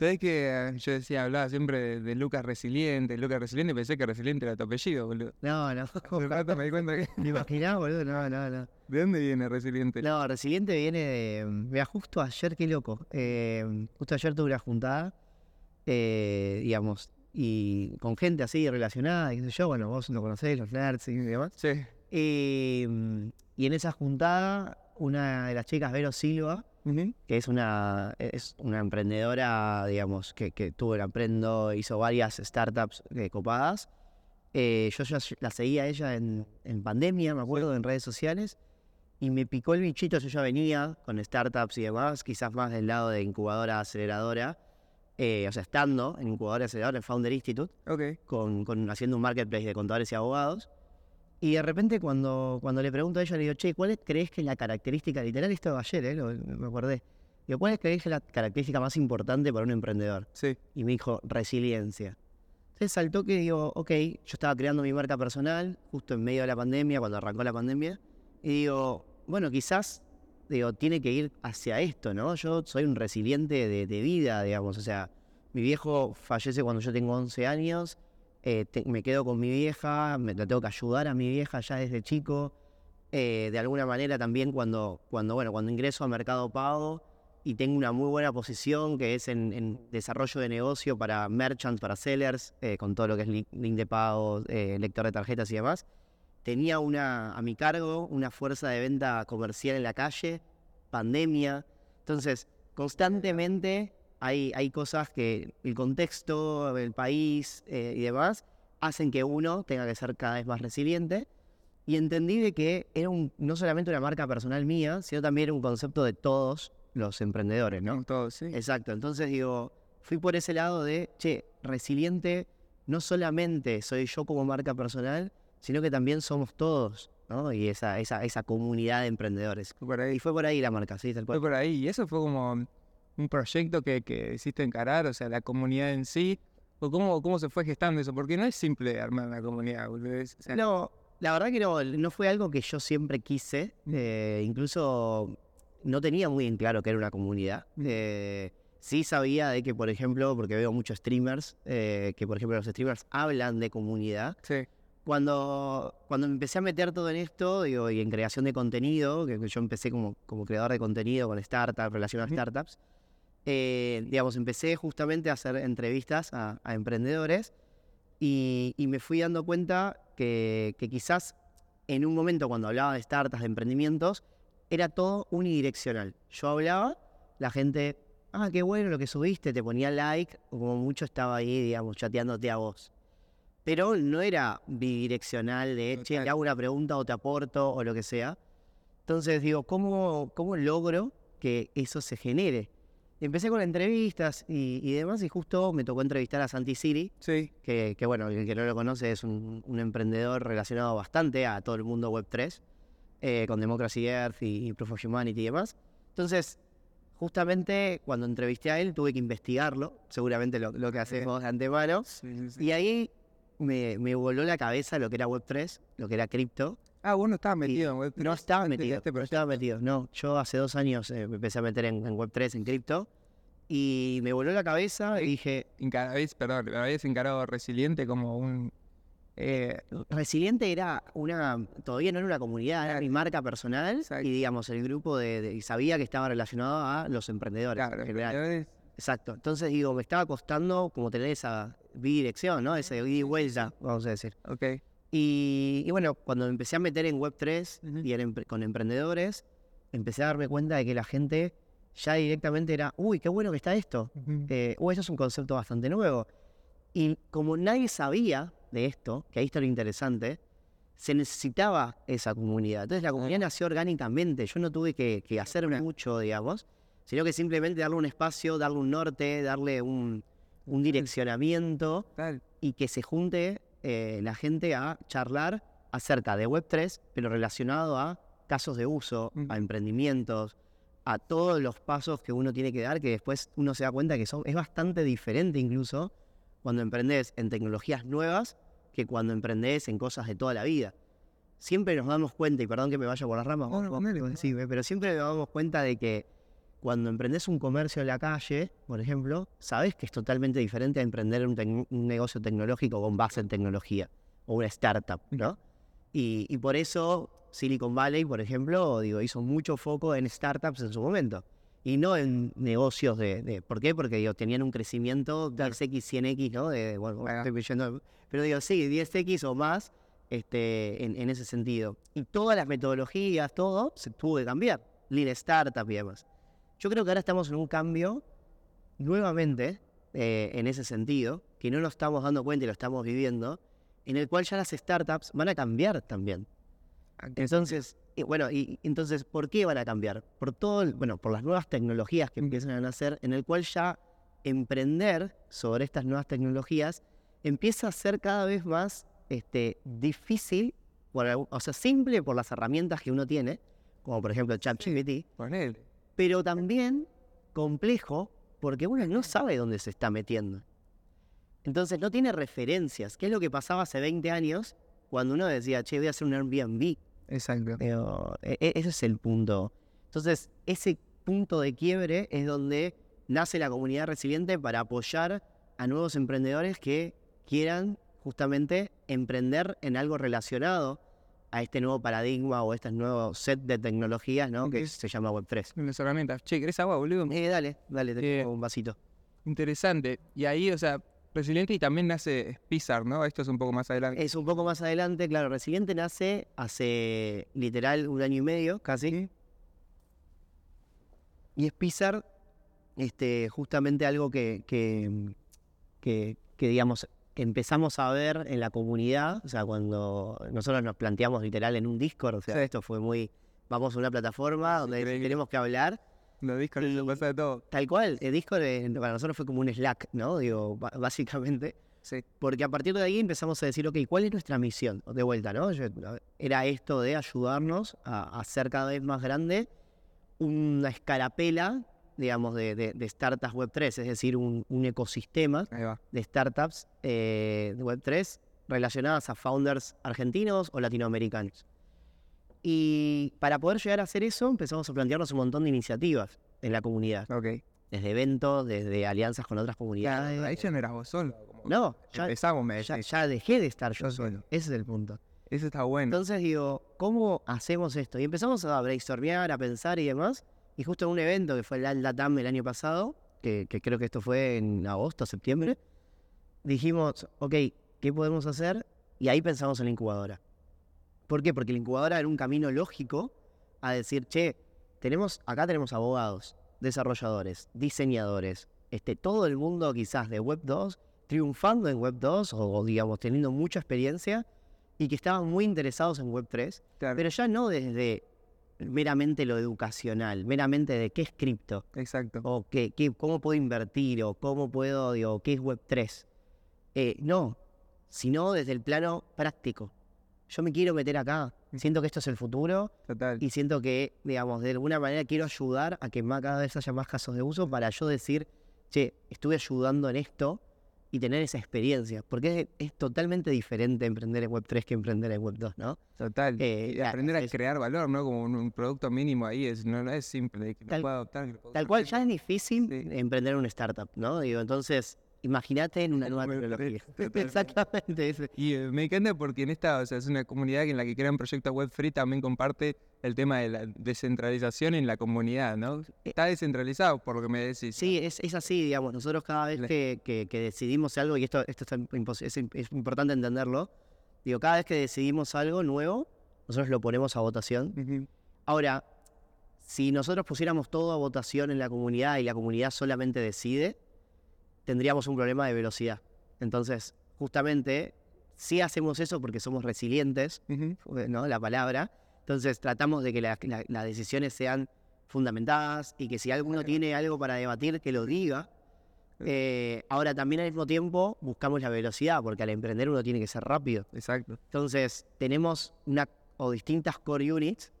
Sabés que eh, yo decía, hablaba siempre de, de Lucas Resiliente, Lucas Resiliente, pensé que Resiliente era tu apellido, boludo. No, no. Hace rato me di cuenta que. ¿Me imaginás, boludo? No, no, no. ¿De dónde viene Resiliente? No, Resiliente viene de. Mira, justo ayer, qué loco. eh, justo ayer tuve una juntada, eh, digamos, y con gente así relacionada, y qué sé yo, bueno, vos lo conocés, los nerds y demás. Sí. Eh, y en esa juntada, una de las chicas, Vero Silva, que es una, es una emprendedora, digamos, que, que tuvo el Emprendo, hizo varias startups eh, copadas. Eh, yo ya la seguía a ella en, en pandemia, me acuerdo, en redes sociales, y me picó el bichito, yo ya venía con startups y demás, quizás más del lado de incubadora, aceleradora, eh, o sea, estando en incubadora, aceleradora, en Founder Institute, Ok. con, con- haciendo un marketplace de contadores y abogados. Y de repente cuando, cuando le pregunto a ella, le digo, che, ¿cuál es- crees que es la característica, literal esto de ayer, eh, lo- me acordé, digo, ¿cuál es crees que es la característica más importante para un emprendedor? Sí. Y me dijo, resiliencia. Entonces saltó que digo, ok, yo estaba creando mi marca personal justo en medio de la pandemia, cuando arrancó la pandemia, y digo, bueno, quizás, digo, tiene que ir hacia esto, ¿no? Yo soy un resiliente de, de vida, digamos, o sea, mi viejo fallece cuando yo tengo 11 años, eh, me quedo con mi vieja, me la tengo que ayudar a mi vieja ya desde chico, eh, de alguna manera también cuando, cuando, bueno, cuando ingreso a Mercado Pago, y tengo una muy buena posición que es en, desarrollo de negocio para merchants, para sellers, eh, con todo lo que es link, link de pago, eh, lector de tarjetas y demás. Tenía una, a mi cargo una fuerza de venta comercial en la calle, pandemia. Entonces, constantemente hay, hay cosas que el contexto, el país eh, y demás hacen que uno tenga que ser cada vez más resiliente. Y entendí de que era un, no solamente una marca personal mía, sino también era un concepto de todos los emprendedores, ¿no? Con todo, sí. Exacto, entonces digo, fui por ese lado de, che, resiliente, no solamente soy yo como marca personal, sino que también somos todos, ¿no? Y esa, esa, esa comunidad de emprendedores. Fue por ahí. Y fue por ahí la marca, sí, tal Fue cual. por ahí. Y eso fue como un proyecto que, que hiciste encarar, o sea, la comunidad en sí. O cómo, ¿Cómo se fue gestando eso? Porque no es simple armar una comunidad, o sea, No, la verdad que no, no fue algo que yo siempre quise, Mm. eh, incluso no tenía muy en claro que era una comunidad. Mm. Eh, sí sabía de que, por ejemplo, porque veo muchos streamers, eh, que por ejemplo los streamers hablan de comunidad, Sí. Cuando, cuando me empecé a meter todo en esto, digo, y en creación de contenido, que yo empecé como, como creador de contenido con startups, relacionadas a startups, eh, digamos, empecé justamente a hacer entrevistas a, a emprendedores y, y me fui dando cuenta que, que quizás en un momento cuando hablaba de startups, de emprendimientos, era todo unidireccional. Yo hablaba, la gente, ah, qué bueno lo que subiste, te ponía like, o como mucho estaba ahí, digamos, chateándote a vos. Pero no era bidireccional de, che, Total. te hago una pregunta o te aporto o lo que sea. Entonces digo, ¿cómo, cómo logro que eso se genere? Empecé con entrevistas y, y demás, y justo me tocó entrevistar a Santi Siri, Sí. que, que, bueno, el que no lo conoce es un, un emprendedor relacionado bastante a todo el mundo Web3, eh, con Democracy Earth y, y Proof of Humanity y demás. Entonces, justamente cuando entrevisté a él tuve que investigarlo, seguramente lo, lo que haces vos de antemano, Sí, sí, sí. y ahí me, me voló la cabeza lo que era Web3, lo que era cripto. Ah, vos no estabas metido en web No estaba metido, este no estaba metido, no. Yo hace dos años eh, me empecé a meter en, en Web3, en cripto, y me voló la cabeza y dije, habéis, perdón, habéis encarado Resiliente como un... eh, Resiliente era una, todavía no era una comunidad, era mi marca personal Exacto. y digamos el grupo de, de- y sabía que estaba relacionado a los emprendedores claro, en general. emprendedores, Exacto. Entonces digo, me estaba costando como tener esa bidirección, ¿no? Esa ida y vuelta, vamos a decir. ok. Y, y bueno, cuando me empecé a meter en Web3 Ujú. y en con emprendedores, empecé a darme cuenta de que la gente ya directamente era, uy, qué bueno que está esto. Eh, uy, eso es un concepto bastante nuevo. Y como nadie sabía de esto, que ahí está lo interesante, se necesitaba esa comunidad. Entonces la comunidad nació orgánicamente. Yo no tuve que, que hacer mucho, digamos, sino que simplemente darle un espacio, darle un norte, darle un, un direccionamiento Tal. y que se junte eh, la gente a charlar acerca de Web3, pero relacionado a casos de uso, a emprendimientos, a todos los pasos que uno tiene que dar, que después uno se da cuenta que son, es bastante diferente incluso cuando emprendes en tecnologías nuevas que cuando emprendes en cosas de toda la vida. Siempre nos damos cuenta, y perdón que me vaya por las ramas, No, no, vos- dale, vos no. decime, pero siempre nos damos cuenta de que cuando emprendes un comercio en la calle, por ejemplo, sabes que es totalmente diferente a emprender un, tec- un negocio tecnológico con base en tecnología o una startup, ¿no? Y, y por eso Silicon Valley, por ejemplo, digo, hizo mucho foco en startups en su momento y no en negocios de... de- ¿Por qué? Porque digo, tenían un crecimiento 10x, 100x, ¿no? De, bueno, Claro. estoy yendo- pero digo, sí, 10x o más este, en, en ese sentido. Y todas las metodologías, todo, se tuvo que cambiar. Lean Startup y demás. Yo creo que ahora estamos en un cambio nuevamente eh, en ese sentido, que no nos estamos dando cuenta y lo estamos viviendo, en el cual ya las startups van a cambiar también. Entonces, y bueno, y entonces, ¿por qué van a cambiar? Por todo, el- bueno, por las nuevas tecnologías que empiezan a nacer, en el cual ya emprender sobre estas nuevas tecnologías empieza a ser cada vez más este, difícil, por o sea, simple por las herramientas que uno tiene, como por ejemplo ChatGPT, Ponele. Pero también complejo porque uno no sabe dónde se está metiendo. Entonces no tiene referencias. ¿Qué es lo que pasaba hace 20 años cuando uno decía, che, voy a hacer un Airbnb? Exacto. Pero, e- e- ese es el punto. Entonces, ese punto de quiebre es donde nace la comunidad resiliente para apoyar a nuevos emprendedores que quieran justamente emprender en algo relacionado a este nuevo paradigma o este nuevo set de tecnologías ¿no? que se llama Web3. Las herramientas. Che, ¿querés agua, boludo? Eh, dale, dale, te Eh, un vasito. Interesante. Y ahí, o sea, Resiliente y también nace Pizar, ¿no? Esto es un poco más adelante. Es un poco más adelante, claro, Resiliente nace hace literal un año y medio, casi. Y es Pizar, este, justamente algo que, que, que, que, digamos, empezamos a ver en la comunidad, o sea, cuando nosotros nos planteamos literal en un Discord, o sea, Sí. esto fue muy, vamos a una plataforma donde increíble. tenemos que hablar, Los discos Y- se pasa de todo. tal cual, el Discord eh, para nosotros fue como un Slack, ¿no? Digo, básicamente. Sí. Porque a partir de ahí empezamos a decir, ok, ¿cuál es nuestra misión? De vuelta, ¿no? Yo- era esto de ayudarnos a hacer cada vez más grande una escarapela, digamos, de, de- de startups Web3, es decir, un, un ecosistema de startups eh, de Web3 relacionadas a founders argentinos o latinoamericanos. Y para poder llegar a hacer eso, empezamos a plantearnos un montón de iniciativas en la comunidad, Ok. desde eventos, desde alianzas con otras comunidades. Ahí ya no eras vos solo. como No, ya, Empezamos, me ya, ya dejé de estar yo Ok. solo. Ese es el punto. Eso está bueno. Entonces digo, ¿cómo hacemos esto? Y empezamos a brainstormear, a pensar y demás. Y justo en un evento que fue el LATAM el año pasado, que, que creo que esto fue en agosto, septiembre, dijimos, ok, ¿qué podemos hacer? Y ahí pensamos en la incubadora. ¿Por qué? Porque la incubadora era un camino lógico a decir, che, tenemos, acá tenemos abogados, desarrolladores, diseñadores, este, todo el mundo quizás de Web 2, triunfando en Web 2 o, o, digamos teniendo mucha experiencia y que estaban muy interesados en Web 3, Claro, pero ya no desde meramente lo educacional, meramente de qué es cripto, Exacto. o qué, qué- cómo puedo invertir, o cómo puedo, digo, qué es Web3. Eh, no, sino desde el plano práctico. Yo me quiero meter acá, siento que esto es el futuro Total. y siento que, digamos, de alguna manera quiero ayudar a que más, cada vez haya más casos de uso para yo decir, che, estuve ayudando en esto y tener esa experiencia. Porque es, es totalmente diferente emprender en Web3 que emprender en Web2, ¿no? Total. Eh, aprender a es- crear valor, ¿no? Como un, un producto mínimo ahí. Es, no, no es simple. Que lo Tal- adoptar. lo pueda Tal cual, ya es difícil Sí. emprender una startup, ¿no? Digo, entonces, imagínate en una nueva Web3, tecnología. Exactamente. ese. Y eh, me encanta porque en esta, o sea, es una comunidad en la que crean proyectos web free también comparte el tema de la descentralización en la comunidad, ¿no? Está descentralizado por lo que me decís. Eh, Sí, es, es así, digamos. Nosotros cada vez que, que- que decidimos algo, y esto, esto es, im- es importante entenderlo, digo, cada vez que decidimos algo nuevo, nosotros lo ponemos a votación. Ahora, si nosotros pusiéramos todo a votación en la comunidad y la comunidad solamente decide, tendríamos un problema de velocidad. Entonces, justamente, sí hacemos eso porque somos resilientes. ¿no? La palabra. Entonces tratamos de que la- la- las decisiones sean fundamentadas y que si alguno tiene algo para debatir, que lo diga. Eh, ahora también al mismo tiempo buscamos la velocidad, porque al emprender uno tiene que ser rápido. Exacto. Entonces tenemos una o distintas core units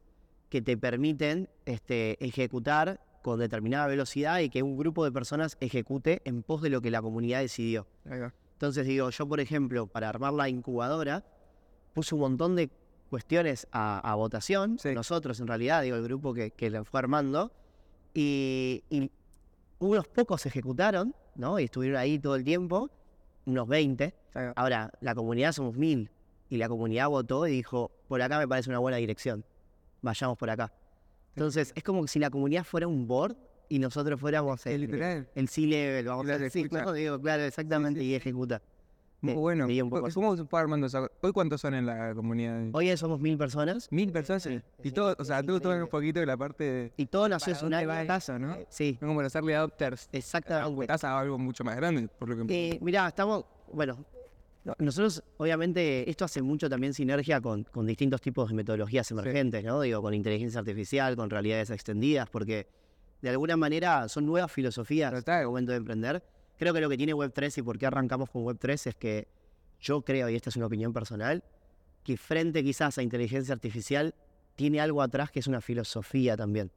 que te permiten este, ejecutar con determinada velocidad y que un grupo de personas ejecute en pos de lo que la comunidad decidió. Entonces digo, yo por ejemplo, para armar la incubadora, puse un montón de cuestiones a, a votación, Sí. nosotros en realidad, digo, el grupo que, que la fue armando, Y, y unos pocos se ejecutaron, ¿no? Y estuvieron ahí todo el tiempo, unos 20. Ahí va. Ahora, la comunidad somos mil. Y la comunidad votó y dijo, por acá me parece una buena dirección. Vayamos por acá. Entonces, es como si la comunidad fuera un board y nosotros fuéramos el, literal. el C-level, vamos a decir. ¿no? Digo, claro, exactamente, sí, y ejecuta. Muy Eh, bueno. ¿Cómo se fue armando ¿Hoy cuántos son en la comunidad? Hoy somos mil personas Mil personas. Sí, y sí, todo, o es sea, tú tomas un poquito de la parte de. y todo nació ¿Para hace un eso, no? Sí, Son como los early adopters. exactamente. Estás a algo mucho más grande, por lo que Eh, mirá, estamos, bueno, no- nosotros obviamente esto hace mucho también sinergia con, con distintos tipos de metodologías emergentes, ¿no? Digo, con inteligencia artificial, con realidades extendidas, porque de alguna manera son nuevas filosofías Total. al momento de emprender. Creo que lo que tiene Web3 y por qué arrancamos con Web3 es que yo creo, y esta es una opinión personal, que frente quizás a inteligencia artificial tiene algo atrás que es una filosofía también,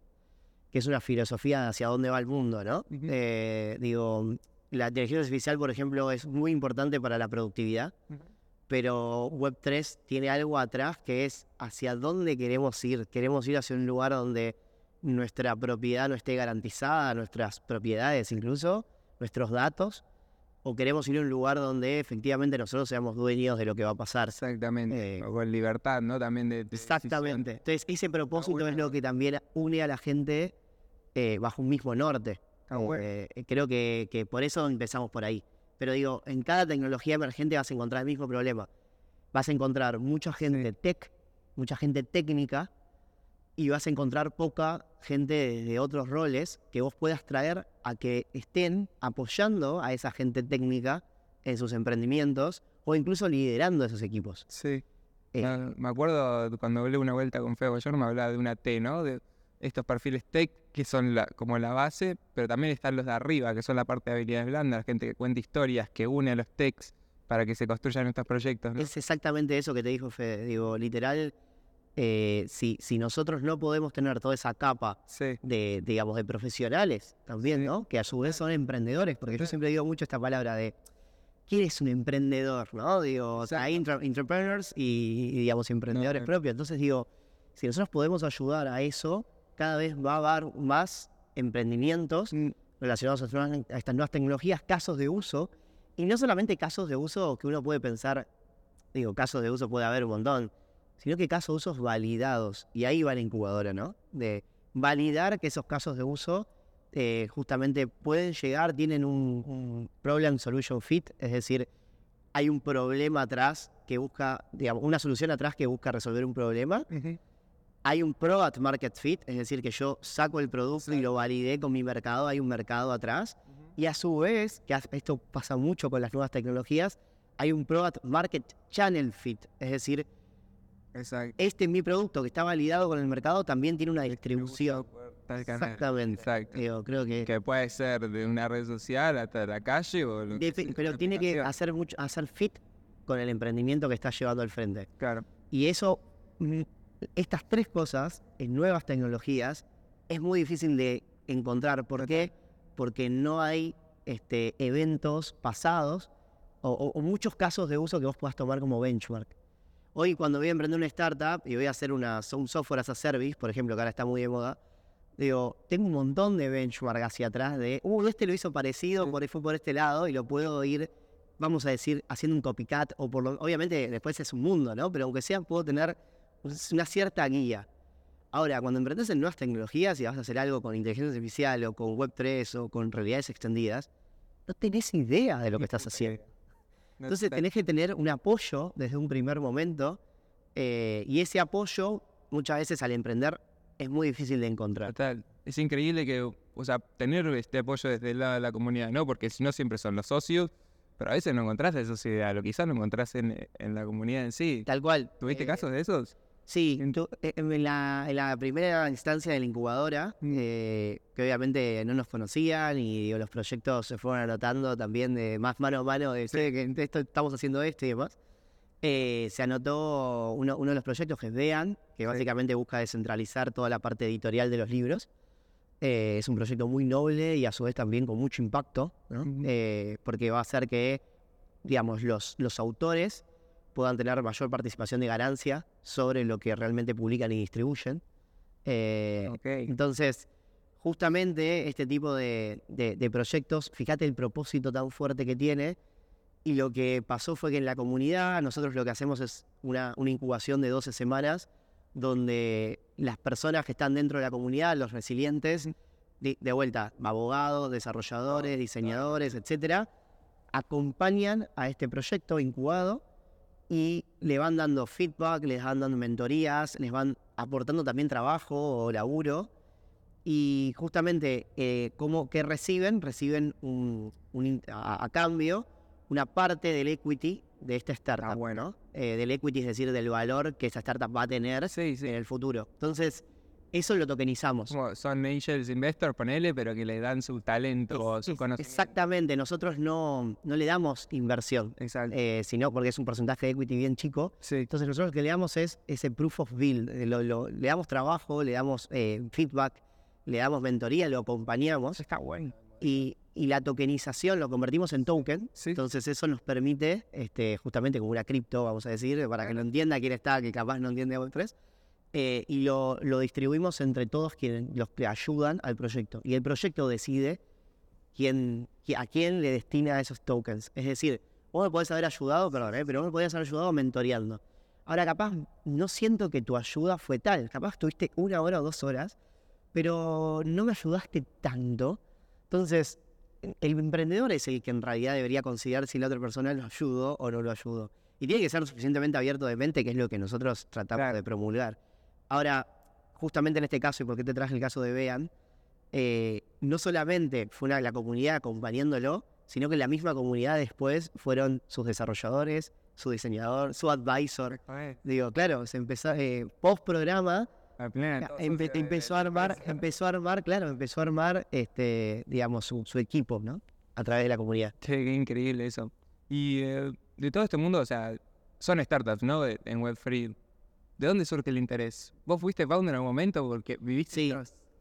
que es una filosofía de hacia dónde va el mundo, ¿no? Eh, digo, la inteligencia artificial, por ejemplo, es muy importante para la productividad, pero Web3 tiene algo atrás que es hacia dónde queremos ir. Queremos ir hacia un lugar donde nuestra propiedad no esté garantizada, nuestras propiedades incluso, nuestros datos, o queremos ir a un lugar donde efectivamente nosotros seamos dueños de lo que va a pasar. Exactamente. Eh, o con libertad, ¿no? También de. de Exactamente. Entonces, ese propósito es lo que también une a la gente eh, bajo un mismo norte. bueno. Eh, creo que, que por eso empezamos por ahí. Pero digo, en cada tecnología emergente vas a encontrar el mismo problema. Vas a encontrar mucha gente tech, mucha gente técnica, y vas a encontrar poca gente de, de otros roles que vos puedas traer a que estén apoyando a esa gente técnica en sus emprendimientos o incluso liderando esos equipos. Sí. Eh, me acuerdo cuando hablé una vuelta con Feo Mayor, me hablaba de una T, ¿no? De estos perfiles tech que son la, como la base, pero también están los de arriba, que son la parte de habilidades blandas, la gente que cuenta historias, que une a los techs para que se construyan estos proyectos, ¿no? Es exactamente eso que te dijo Fede. Digo, literal, eh, si, si nosotros no podemos tener toda esa capa Sí. de, digamos, de profesionales también, Sí. ¿no? Que a su vez son emprendedores, porque yo siempre digo mucho esta palabra de, ¿quién es un emprendedor, no? Digo, o sea, hay entrepreneurs y, y, digamos, emprendedores propios. Entonces digo, si nosotros podemos ayudar a eso, cada vez va a haber más emprendimientos Mm, relacionados a estas nuevas tecnologías, casos de uso, y no solamente casos de uso que uno puede pensar, digo, casos de uso puede haber un montón, sino que casos de usos validados, y ahí va la incubadora, ¿no? De validar que esos casos de uso eh, justamente pueden llegar, tienen un, un problem solution fit, es decir, hay un problema atrás que busca, digamos, una solución atrás que busca resolver un problema, hay un product market fit, es decir, que yo saco el producto y lo validé con mi mercado, hay un mercado atrás. Y a su vez, que esto pasa mucho con las nuevas tecnologías, hay un product market channel fit, es decir, Exacto. este mi producto que está validado con el mercado también tiene una distribución. tal canal. Exactamente. Exacto. Digo, creo que, Que puede ser de una red social hasta la calle o pero tiene que hacer mucho, hacer fit con el emprendimiento que está llevando al frente. Claro. Y eso, mm, estas tres cosas en nuevas tecnologías es muy difícil de encontrar. ¿Por qué? Porque no hay este, eventos pasados o, o- o muchos casos de uso que vos puedas tomar como benchmark. Hoy cuando voy a emprender una startup y voy a hacer una, un software as a service, por ejemplo, que ahora está muy de moda, digo, tengo un montón de benchmark hacia atrás de, uh, este lo hizo parecido, por, fue por este lado y lo puedo ir, vamos a decir, haciendo un copycat o por lo, obviamente después es un mundo, ¿no? Pero aunque sea, puedo tener una cierta guía. Ahora, cuando emprendes en nuevas tecnologías y vas a hacer algo con inteligencia artificial o con Web3 o con realidades extendidas, no tenés idea de lo que estás haciendo. Entonces te- tenés que tener un apoyo desde un primer momento eh, y ese apoyo muchas veces al emprender es muy difícil de encontrar. Total. Es increíble que, o sea, tener este apoyo desde el lado de la comunidad, ¿no? Porque si no siempre son los socios, pero a veces no encontrás esos ideales, o quizás no encontrás en, en la comunidad en sí. Tal cual. ¿Tuviste Eh, casos de esos? Sí, eh, en la, en la primera instancia de la incubadora, eh, que obviamente no nos conocían y digo, los proyectos se fueron anotando también de más mano a mano, de "Che, que esto, estamos haciendo esto y demás. eh, se anotó uno, uno de los proyectos que es Vean, que básicamente busca descentralizar toda la parte editorial de los libros. Eh, es un proyecto muy noble y a su vez también con mucho impacto, porque va a hacer que, digamos, los, los autores puedan tener mayor participación de ganancia sobre lo que realmente publican y distribuyen. Eh, entonces, justamente este tipo de, de- de proyectos, fíjate el propósito tan fuerte que tiene. Y lo que pasó fue que en la comunidad nosotros lo que hacemos es una, una incubación de 12 semanas donde las personas que están dentro de la comunidad, los resilientes, de, de vuelta, abogados, desarrolladores, diseñadores, etcétera, acompañan a este proyecto incubado y le van dando feedback, les van dando mentorías, les van aportando también trabajo o laburo. Y justamente, eh, ¿cómo, ¿qué reciben? Reciben un, un in- a, a cambio una parte del equity de esta startup. bueno. Eh, del equity, es decir, del valor que esa startup va a tener Sí, sí. en el futuro. Entonces, eso lo tokenizamos. Como son angels investors, ponele, pero que le dan su talento, Es- su conocimiento. Exactamente, nosotros no, no le damos inversión, eh, sino porque es un porcentaje de equity bien chico. sí. Entonces nosotros lo que le damos es ese proof of build, eh, lo- lo- le damos trabajo, le damos eh, feedback, le damos mentoría, lo acompañamos Está bueno. y, y la tokenización lo convertimos en token. Sí. Entonces eso nos permite, este, justamente como una cripto, vamos a decir, para que lo entienda quien está, que capaz no entiende Web3, eh, y lo, lo distribuimos entre todos quienes, los que ayudan al proyecto. Y el proyecto decide quién, qui- a quién le destina esos tokens. Es decir, vos me podés haber ayudado, perdón, eh, pero vos me podías haber ayudado mentoreando. Ahora capaz no siento que tu ayuda fue tal, capaz tuviste una hora o dos horas, pero no me ayudaste tanto. Entonces, el emprendedor es el que en realidad debería considerar si la otra persona lo ayudó o no lo ayudó. Y tiene que ser suficientemente abierto de mente, que es lo que nosotros tratamos Claro. de promulgar. Ahora, justamente en este caso, y por qué te traje el caso de Bean, eh, no solamente fue una, la comunidad acompañándolo, sino que la misma comunidad después fueron sus desarrolladores, su diseñador, su advisor. Digo, claro, se empezó, eh, post programa, empe- empezó a armar, empezó a armar, claro, empezó a armar, este, digamos, su, su equipo, ¿no? A través de la comunidad. Che, qué increíble eso. Y eh, de todo este mundo, o sea, son startups, ¿no? En Web3. ¿De dónde surge el interés? ¿Vos fuiste founder en algún momento porque viviste? Sí.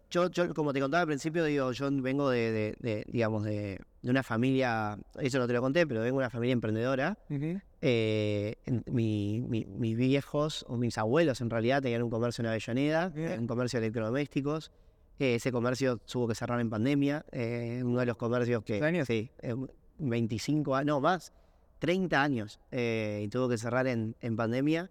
Yo, yo, como te contaba al principio, digo, yo vengo de, de- de, digamos, de, de una familia, eso no te lo conté, pero vengo de una familia emprendedora. Ujú. Eh, en- mi- mi- mis viejos, o mis abuelos en realidad, tenían un comercio en Avellaneda, un comercio de electrodomésticos. Eh, ese comercio tuvo que cerrar en pandemia. eh, uno de los comercios que. ¿Cuántos años? Sí, eh, 25 años, no más, 30 años. y tuvo que cerrar en, en pandemia.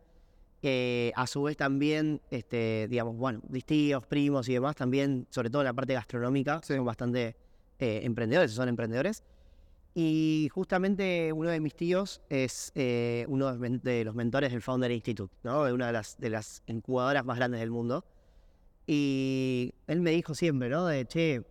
A su vez también, este, digamos, bueno, mis tíos, primos y demás también, sobre todo en la parte gastronómica, son bastante eh, emprendedores, son emprendedores. Y justamente uno de mis tíos es eh, uno de los men- de los mentores del Founder Institute, ¿no? De una de las, de las incubadoras más grandes del mundo. Y él me dijo siempre, ¿no? De, che,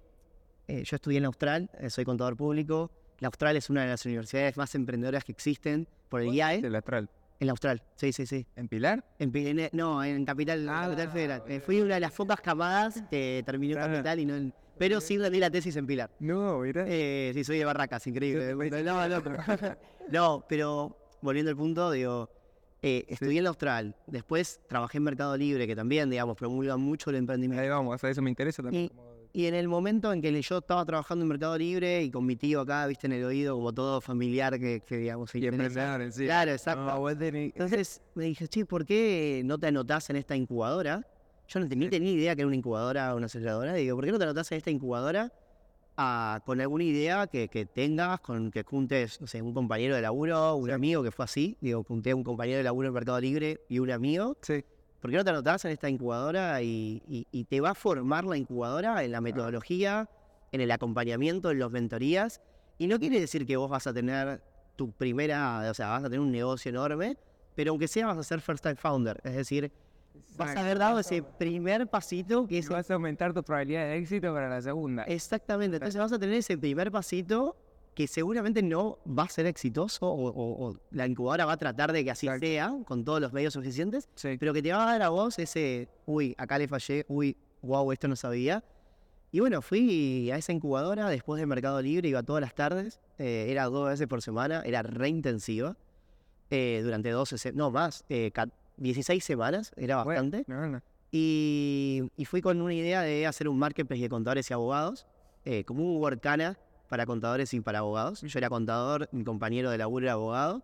eh, yo estudié en la Austral, eh, soy contador público. La Austral es una de las universidades más emprendedoras que existen por el IAE. El astral. En la Austral, sí, sí, sí. ¿En Pilar? En, en- no, en Capital, Ah, Capital Federal. Eh, fui una de las pocas camadas que terminó en Claro. Capital y no en... Pero sí rendí la tesis en Pilar. No, mira. Eh, sí, soy de Barracas, increíble. No, no, pero- no, pero volviendo al punto, digo, eh, estudié en la Austral, después trabajé en Mercado Libre, que también, digamos, promulga mucho el emprendimiento. Ahí vamos, a eso me interesa también. Y- como- Y en el momento en que yo estaba trabajando en Mercado Libre y con mi tío acá, viste, en el oído, como todo familiar que, que digamos, Y emprendedor en sí. Claro, exacto. No, Entonces me dije, che, ¿por qué no te anotás en esta incubadora? Yo no tenía, ni idea que era una incubadora o una aceleradora. Digo, ¿por qué no te anotás en esta incubadora ah, con alguna idea que, que tengas, con que juntes, no sé, un compañero de laburo, un amigo que fue así? Digo, junté a un compañero de laburo en Mercado Libre y un amigo. Sí. ¿Por qué no te anotás en esta incubadora y, y- y te va a formar la incubadora en la metodología, en el acompañamiento, en las mentorías? Y no quiere decir que vos vas a tener tu primera, o sea, vas a tener un negocio enorme, pero aunque sea vas a ser first time founder, es decir, vas a haber dado ese primer pasito que es vas a aumentar tu probabilidad de éxito para la segunda. exactamente, entonces vas a tener ese primer pasito que seguramente no va a ser exitoso o, o- o la incubadora va a tratar de que así Exacto. sea con todos los medios suficientes, Sí. pero que te va a dar a vos ese, uy, acá le fallé, uy, wow, esto no sabía. Y bueno, fui a esa incubadora después de Mercado Libre, iba todas las tardes, eh, era dos veces por semana, era re intensiva, eh, durante 12, se- no más, eh, ca- 16 semanas, era Bueno, bastante. no, no. Y, y fui con una idea de hacer un marketplace de contadores y abogados, eh, como un Workana para contadores y para abogados. Yo era contador, mi compañero de laburo era abogado.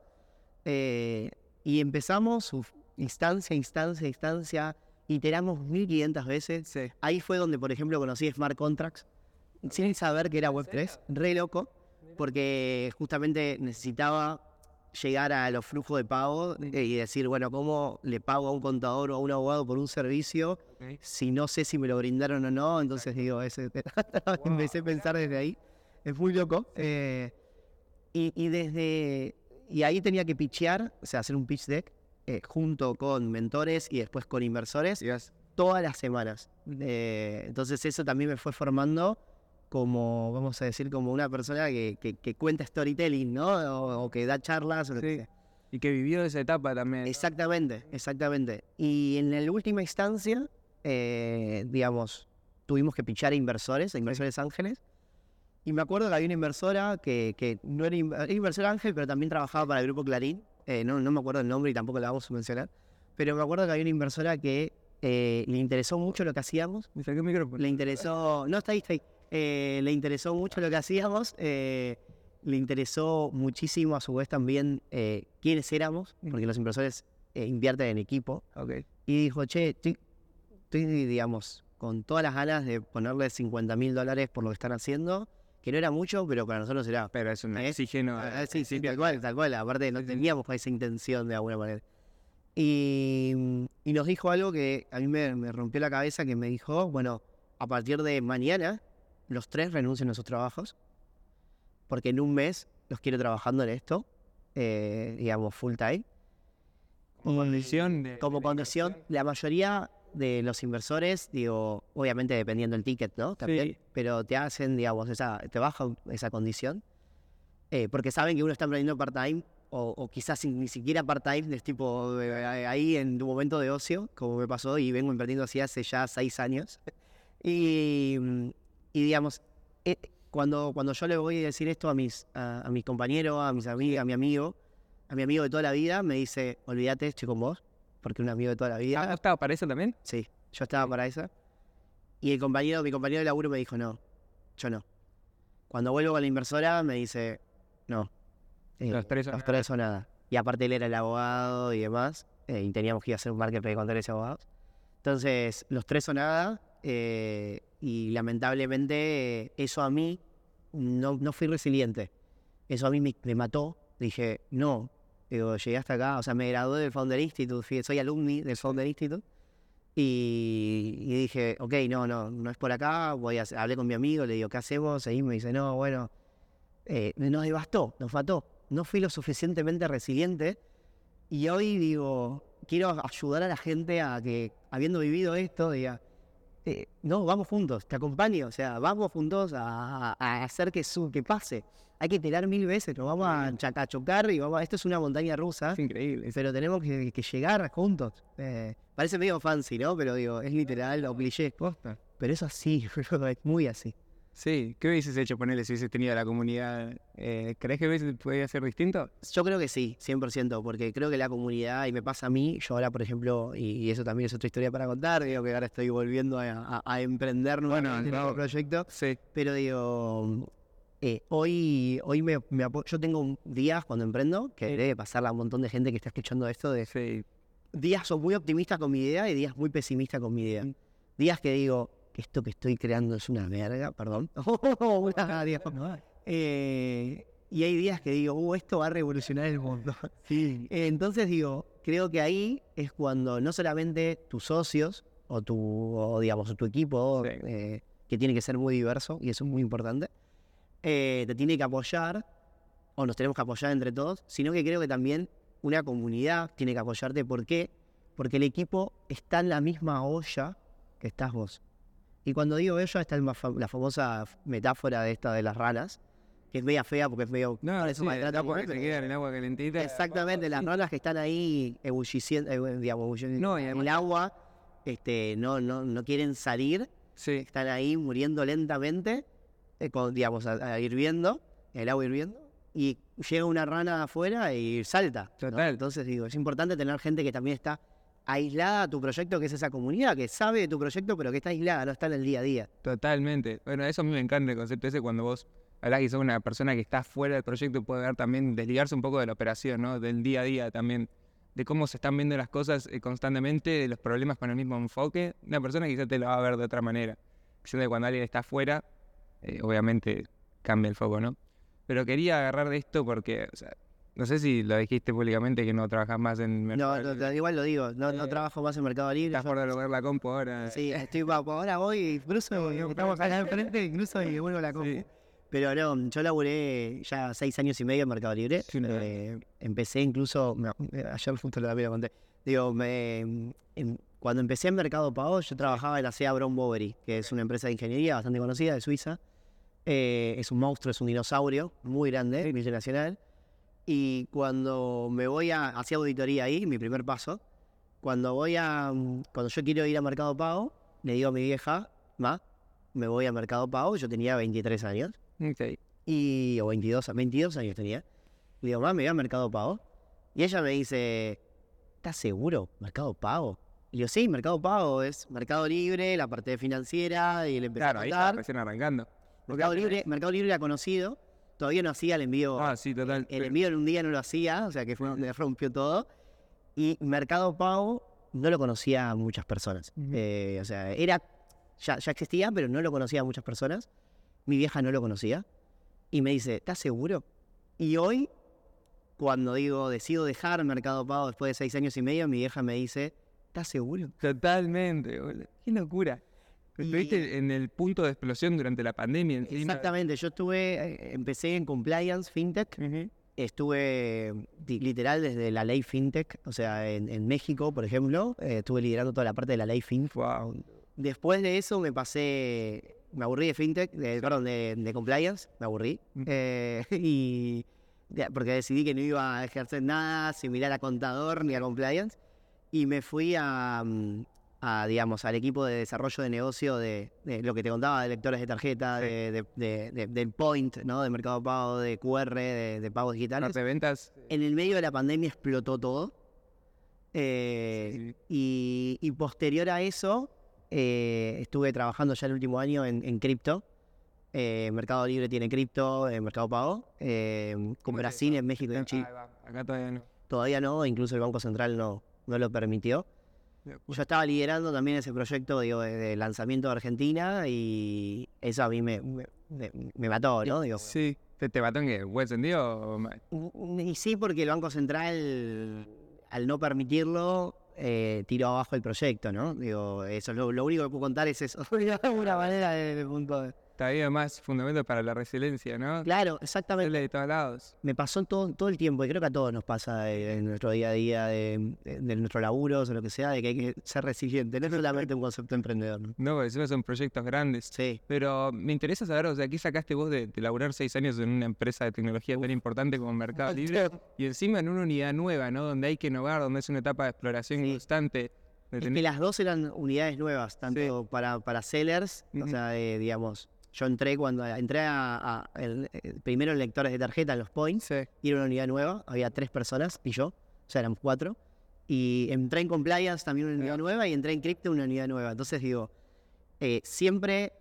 eh, y empezamos instancia, instancia, instancia. iteramos 1500 veces. Sí. Ahí fue donde, por ejemplo, conocí Smart Contracts, sin saber que era Web3, re loco, porque justamente necesitaba llegar a los flujos de pago y decir, bueno, ¿cómo le pago a un contador o a un abogado por un servicio si no sé si me lo brindaron o no? Entonces digo, ese, empecé a pensar desde ahí. Es muy loco. Eh, y, y desde. Y ahí tenía que pitchear, o sea, hacer un pitch deck eh, junto con mentores y después con inversores Digas, todas las semanas. Eh, entonces eso también me fue formando como, vamos a decir, como una persona que, que- que cuenta storytelling, ¿no? O, o que da charlas o lo que Sí. sea. Y que vivió esa etapa también. ¿no? Exactamente, exactamente. Y en la última instancia, eh, digamos, tuvimos que pichar a inversores, a inversores ángeles. Y me acuerdo que había una inversora que, que no era, era inversora ángel, pero también trabajaba para el grupo Clarín. Eh, no, no me acuerdo el nombre y tampoco la vamos a mencionar. Pero me acuerdo que había una inversora que eh, le interesó mucho lo que hacíamos. Me saqué el micrófono. Le interesó, no está ahí, está ahí. Eh, le interesó mucho lo que hacíamos. eh, le interesó muchísimo a su vez también eh, quiénes éramos, porque los inversores eh, invierten en equipo. Ok. Y dijo, che, estoy, estoy, digamos, con todas las ganas de ponerle 50 mil dólares por lo que están haciendo, que no era mucho, pero para nosotros era... Pero es un ¿Eh? oxígeno. Ah, al sí, sí, principio. tal cual, tal cual. Aparte, no teníamos esa intención de alguna manera. Y, y nos dijo algo que a mí me, me rompió la cabeza, que me dijo, bueno, a partir de mañana, los tres renuncian a sus trabajos, porque en un mes los quiero trabajando en esto, eh, digamos, full time. Como condición de. Como condición, la mayoría de los inversores, digo, obviamente dependiendo del ticket, ¿no? También, Sí. pero te hacen, digamos, esa, te bajan esa condición, eh, porque saben que uno está emprendiendo part-time, o, o quizás ni siquiera part-time, es tipo eh, ahí en tu momento de ocio, como me pasó, y vengo emprendiendo así hace ya seis años. Y, mm, y digamos, eh, cuando, cuando yo le voy a decir esto a mis, a, a mis compañeros, a mis amigas, a mi amigo, a mi amigo de toda la vida, me dice, olvídate, estoy con vos, porque un amigo de toda la vida. Ah, ¿estaba para eso también? Sí, yo estaba para esa. Y el compañero, mi compañero de laburo me dijo, no, yo no. Cuando vuelvo con la inversora me dice, no. eh, Los tres o los tres o nada. Y aparte él era el abogado y demás, eh, y teníamos que ir a hacer un marketplace con tres abogados. Entonces, los tres o nada, eh, y lamentablemente eh, eso a mí no, no fui resiliente. Eso a mí me, me mató. Dije, no, digo, llegué hasta acá, o sea, me gradué del Founder Institute, soy alumni del Founder Institute. Y, y dije, ok, no, no, no es por acá, voy a, hablé con mi amigo, le digo, ¿qué hacemos? Y me dice, no, bueno, eh, nos devastó, nos mató. No fui lo suficientemente resiliente y hoy digo, quiero ayudar a la gente a que, habiendo vivido esto, diga, eh, no, vamos juntos, te acompaño, o sea, vamos juntos a, hacer que, su, que pase. Hay que tirar mil veces, nos vamos a, a chocar y vamos, a- esto es una montaña rusa, Es increíble. pero tenemos que, que llegar juntos. Eh, parece medio fancy, ¿no? Pero digo, es literal o cliché. Pero es así, es muy así. Sí, ¿qué hubieses hecho ponerle si hubieses tenido la comunidad? Eh, ¿Crees que hubiese podía ser distinto? Yo creo que sí, 100%, porque creo que la comunidad, y me pasa a mí, yo ahora, por ejemplo, y, y eso también es otra historia para contar, digo que ahora estoy volviendo a, a- a emprender nuevamente en no. este proyecto, Sí. pero digo, eh, hoy, hoy me, me yo tengo días cuando emprendo, que debe pasarle a un montón de gente que está escuchando esto, de Sí. días son muy optimistas con mi idea y días muy pesimistas con mi idea. Mm. Días que digo, que esto que estoy creando es una verga, perdón. Eh, y hay días que digo, uh, esto va a revolucionar el mundo. Sí. Entonces digo, creo que ahí es cuando no solamente tus socios o tu, o, digamos, tu equipo, Sí. eh, que tiene que ser muy diverso, y eso es muy importante, eh, te tiene que apoyar, o nos tenemos que apoyar entre todos, sino que creo que también una comunidad tiene que apoyarte. ¿Por qué? Porque el equipo está en la misma olla que estás vos. Y cuando digo olla, está la famosa metáfora de esta de las ranas, que es media fea porque es medio... No, parece sí, el agua que se queda en el agua calentita. Exactamente, las ranas que están ahí ebulliciendo, eh, No, en el agua, este, no, no, no quieren salir, Sí. están ahí muriendo lentamente, eh, con, digamos, a, a hirviendo, el agua hirviendo, y llega una rana afuera y salta. ¿no? Total. Entonces digo, es importante tener gente que también está aislada a tu proyecto, que es esa comunidad, que sabe de tu proyecto, pero que está aislada, no está en el día a día. Totalmente. Bueno, eso a mí me encanta el concepto ese cuando vos hablas que sos una persona que está fuera del proyecto puede ver también desligarse un poco de la operación, ¿no? Del día a día también. de cómo se están viendo las cosas eh, constantemente, de los problemas con el mismo enfoque, una persona quizás te lo va a ver de otra manera. Siento que cuando alguien está afuera, eh, obviamente cambia el foco, ¿no? Pero quería agarrar de esto porque, o sea, no sé si lo dijiste públicamente que no trabajas más en No, Mercado no, Libre. no, igual lo digo, no, no Eh, trabajo más en Mercado Libre. Estás por lograr la compu ahora. Sí, estoy ahora voy, incluso estamos acá enfrente, incluso y vuelvo a la compu. Sí. Pero no, yo laburé ya seis años y medio en Mercado Libre. Sí, Eh, empecé incluso, me- ayer justo lo lo conté. Digo, me, en- cuando empecé en Mercado Pago, yo trabajaba en la SEA Brown Boveri, que es una empresa de ingeniería bastante conocida de Suiza. Eh, es un monstruo, es un dinosaurio muy grande, multinacional. Y cuando me voy a, hacía auditoría ahí, mi primer paso, cuando voy a, mm, cuando yo quiero ir a Mercado Pago, le digo a mi vieja, ma, me voy a Mercado Pago, yo tenía 23 años, Ok. y, o 22, 22 años tenía. Le digo, ma, me voy a Mercado Pago. Y ella me dice, ¿estás seguro? ¿Mercado Pago? Y yo, sí, Mercado Pago es Mercado Libre, la parte financiera, y le empecé Claro, a ahí contar. está recién arrancando. Mercado Libre, Mercado Libre era conocido, todavía no hacía el envío Ah, sí, total. el envío en un día no lo hacía, o sea que fue donde rompió todo. Y Mercado Pago no lo conocía a muchas personas. Eh, o sea, era ya, ya existía, pero no lo conocía a muchas personas. Mi vieja no lo conocía. Y me dice, ¿estás seguro? Y hoy, cuando digo, decido dejar Mercado Pago después de seis años y medio, mi vieja me dice, ¿estás seguro? Totalmente, boludo. Qué locura. Y- Estuviste en el punto de explosión durante la pandemia encima. Exactamente, yo estuve, eh, empecé en compliance, fintech. Estuve literal desde la ley FinTech, o sea, en, en México, por ejemplo, eh, estuve liderando toda la parte de la ley FinTech. Wow. Después de eso me pasé, me aburrí de FinTech, de, perdón, de, de compliance, me aburrí. Mm. eh, y porque decidí que no iba a ejercer nada similar a contador ni a compliance. Y me fui a, mm, a, digamos, al equipo de desarrollo de negocio de, de lo que te contaba de lectores de tarjeta, Sí. de, de- de- de- del Point, ¿no? De mercado pago, de QR, de, pagos digitales. De ventas. En el medio de la pandemia explotó todo. Eh, sí. y, y posterior a eso, eh, estuve trabajando ya el último año en, en cripto. Eh, Mercado Libre tiene cripto, eh, Mercado Pago. eh, con ¿Cómo te Brasil, en México y en Chile. Acá todavía no. Todavía no, incluso el Banco Central no, no lo permitió. Yo estaba liderando también ese proyecto digo, de, de lanzamiento de Argentina y eso a mí me, me, mató, ¿no? Digo, Sí. ¿Te, te mató en qué? ¿Buen sentido o mal? Y sí, porque el Banco Central, al no permitirlo, eh, tiró abajo el proyecto, ¿no? Digo, eso es lo, lo único que puedo contar es eso. De alguna manera, desde el punto de... Bien más fundamento para la resiliencia, ¿no? Claro, exactamente. De todos lados. Me pasó todo, todo el tiempo, y creo que a todos nos pasa eh, en nuestro día a día, de, de, de nuestros laburos o lo que sea, de que hay que ser resiliente. No es solamente un concepto emprendedor. ¿no? No, porque encima son proyectos grandes. Sí. Pero me interesa saber, o sea, ¿qué sacaste vos de, de laburar seis años en una empresa de tecnología tan importante como Mercado Libre? Y encima en una unidad nueva, ¿no? Donde hay que innovar, donde es una etapa de exploración Sí. constante. Es que las dos eran unidades nuevas, tanto para, para sellers, o sea, eh, digamos, yo entré cuando entré a, a- el- eh, primero en lectores de tarjeta, en los points, Sí. y era una unidad nueva, había tres personas y yo, o sea, eran cuatro. Y entré en compliance también una unidad Ya. nueva y entré en cripto una unidad nueva. Entonces digo, eh, siempre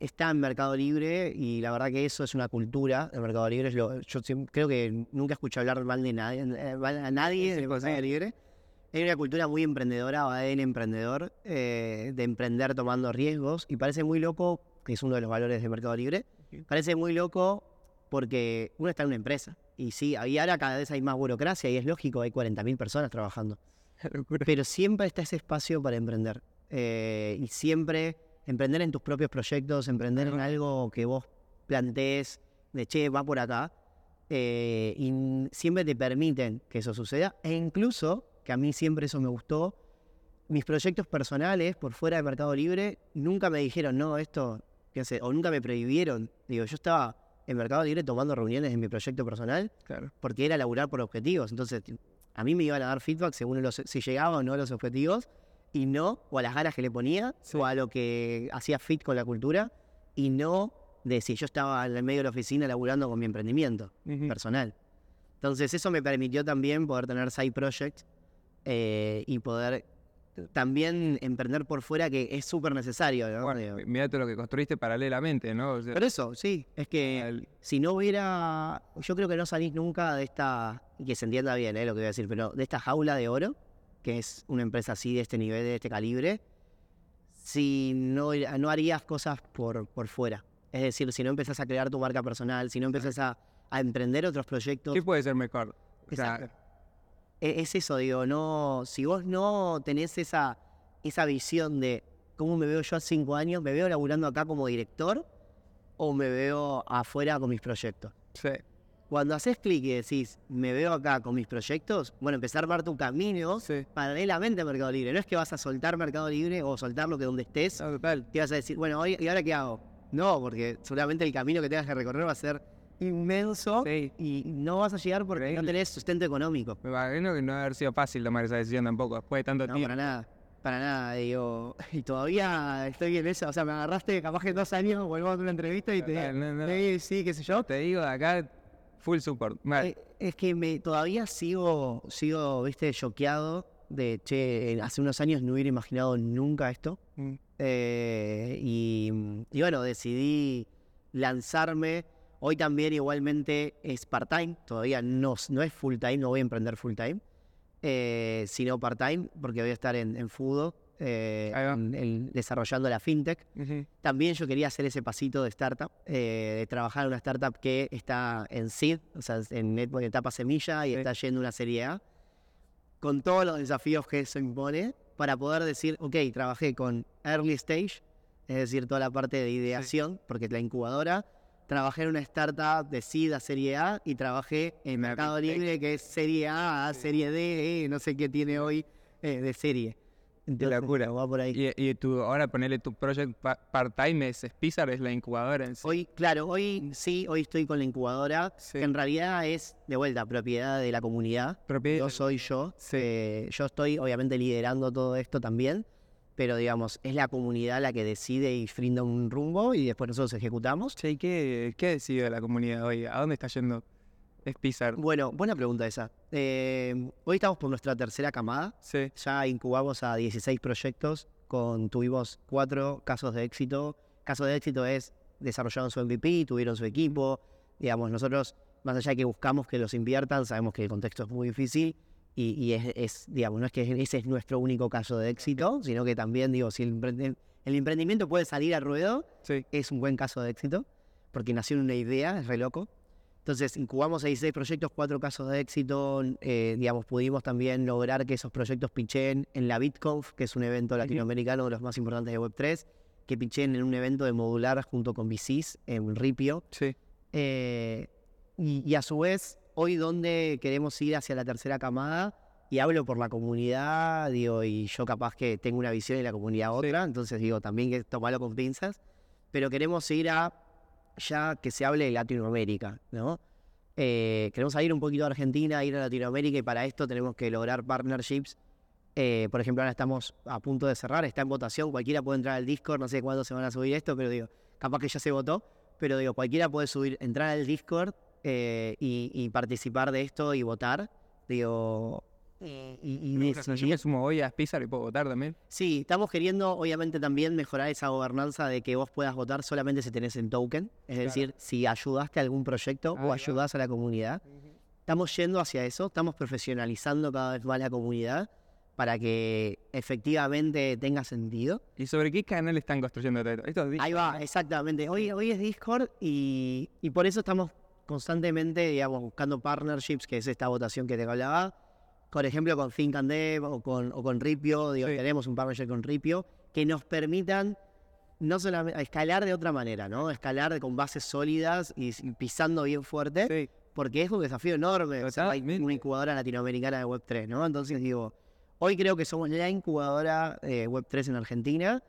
está en Mercado Libre y la verdad que eso es una cultura de Mercado Libre. es lo- yo creo que nunca escuché hablar mal de nadie, eh, mal a nadie Sí, de pues, Mercado sí. Libre. Hay una cultura muy emprendedora, ADN emprendedor, eh, de emprender tomando riesgos y parece muy loco, que es uno de los valores de Mercado Libre, parece muy loco porque uno está en una empresa y sí, y ahora cada vez hay más burocracia y es lógico, hay 40.000 personas trabajando, pero siempre está ese espacio para emprender eh, y siempre emprender en tus propios proyectos, emprender en algo que vos plantees de che, va por acá. eh, y siempre te permiten que eso suceda. E incluso, que a mí siempre eso me gustó, mis proyectos personales por fuera de Mercado Libre nunca me dijeron, no, esto, sé, o nunca me prohibieron. Digo, yo estaba en Mercado Libre tomando reuniones en mi proyecto personal Claro. porque era laburar por objetivos. Entonces, a mí me iban a dar feedback según los, si llegaba o no a los objetivos, y no, o a las ganas que le ponía, Sí. o a lo que hacía fit con la cultura, y no de si yo estaba en el medio de la oficina laburando con mi emprendimiento personal. Entonces, eso me permitió también poder tener side projects eh, y poder también emprender por fuera que es súper necesario. ¿no? Bueno, mirá todo lo que construiste paralelamente, ¿no? O sea, Pero eso, sí, es que el- si no hubiera, yo creo que no salís nunca de esta, y que se entienda bien ¿eh? lo que voy a decir, pero de esta jaula de oro, que es una empresa así de este nivel, de este calibre, si no, no harías cosas por, por fuera. Es decir, si no empezás a crear tu marca personal, si no empezás a, a emprender otros proyectos, ¿Qué puede ser mejor? O sea, Exacto. Es eso, digo, no, si vos no tenés esa, esa visión de cómo me veo yo a cinco años, ¿me veo laburando acá como director o me veo afuera con mis proyectos? sí. Cuando haces clic y decís, me veo acá con mis proyectos, bueno, empezar a armar tu camino Sí. paralelamente a Mercado Libre. No es que vas a soltar Mercado Libre o soltar lo que donde estés, total. te vas a decir, bueno, ¿y ahora qué hago? No, porque seguramente el camino que tengas que recorrer va a ser inmenso Sí. y no vas a llegar porque no tenés sustento económico. Me imagino que no haber sido fácil tomar esa decisión tampoco, después de tanto No, tiempo. para nada. Para nada, digo. Y todavía estoy en eso. O sea, me agarraste capaz que en dos años, vuelvo a una entrevista y te no, no. Sí, sí, qué sé yo. Te digo acá, full support. Mal. Eh, Es que me todavía sigo, sigo, viste, choqueado de, che, hace unos años no hubiera imaginado nunca esto. Mm. Eh, y, y bueno, decidí lanzarme. Hoy también igualmente es part-time, todavía no, no es full-time, no voy a emprender full-time, eh, sino part-time, porque voy a estar en, en Fudo, eh, en- en- desarrollando la fintech. Ujú. También yo quería hacer ese pasito de startup, eh, de trabajar en una startup que está en seed, o sea, en et- en etapa semilla y Sí. está yendo una serie A, con todos los desafíos que eso impone, para poder decir, ok, trabajé con early stage, es decir, toda la parte de ideación, porque es la incubadora, trabajé en una startup de seed a serie A y trabajé en Mercado. Libre, que es serie A a serie D, eh, no sé qué tiene hoy eh, de serie. Entonces, locura. Va por ahí. Y, y tu, ahora ponerle tu project pa- part-time es Spizar, es la incubadora en sí. Hoy, claro, hoy sí, hoy estoy con la incubadora, Sí. que en realidad es, de vuelta, propiedad de la comunidad. Propiedad- Yo soy yo. Sí. eh, yo estoy, obviamente, liderando todo esto también, pero, digamos, es la comunidad la que decide y brinda un rumbo y después nosotros ejecutamos. Che, ¿y ¿qué, qué decide la comunidad hoy? ¿A dónde está yendo Spizar? Bueno, buena pregunta esa. Eh, hoy estamos por nuestra tercera camada. Sí. Ya incubamos a 16 proyectos, con, tuvimos cuatro casos de éxito. Caso de éxito es desarrollaron su MVP, tuvieron su equipo. Digamos, nosotros, más allá de que buscamos que los inviertan, sabemos que el contexto es muy difícil y, y es, es, digamos, no es que ese es nuestro único caso de éxito, sino que también, digo, si el, el emprendimiento puede salir a ruedo, Sí. es un buen caso de éxito, porque nació en una idea, es re loco. Entonces, incubamos 16 proyectos, cuatro casos de éxito. eh, digamos, pudimos también lograr que esos proyectos pichen en la BitConf, que es un evento latinoamericano de los más importantes de Web3, que pichen en un evento de modular junto con VCs en Ripio. Sí. Eh, y, y a su vez, hoy donde queremos ir hacia la tercera camada, y hablo por la comunidad, digo, y yo capaz que tengo una visión y la comunidad otra, entonces digo, también que tomarlo con pinzas, pero queremos ir a ya que se hable de Latinoamérica, ¿no? Eh, queremos salir un poquito de Argentina, ir a Latinoamérica y para esto tenemos que lograr partnerships. Eh, por ejemplo, ahora estamos a punto de cerrar, está en votación, cualquiera puede entrar al Discord, no sé cuándo se van a subir esto, pero digo, capaz que ya se votó, pero digo, cualquiera puede subir, entrar al Discord eh, y, y participar de esto y votar. Digo, y, y- y O sea, yo me sumo hoy a Spizar y puedo votar también. Sí, estamos queriendo, obviamente, también mejorar esa gobernanza de que vos puedas votar solamente si tenés el token. Es Claro. decir, si ayudaste a algún proyecto Ahí o ayudás a la comunidad. Estamos yendo hacia eso, estamos profesionalizando cada vez más la comunidad para que efectivamente tenga sentido. ¿Y sobre qué canal están construyendo? Esto es Ahí va, exactamente. Hoy, hoy es Discord y, y por eso estamos constantemente, digamos, buscando partnerships, que es esta votación que te hablaba. Por ejemplo, con Think and Dev o con, o con Ripio, Sí. tenemos un partnership con Ripio, que nos permitan no solamente escalar de otra manera, ¿no? Escalar con bases sólidas y pisando bien fuerte, Sí. porque es un desafío enorme. O sea, hay una incubadora latinoamericana de Web3, ¿no? Entonces digo, hoy creo que somos la incubadora de Web3 en Argentina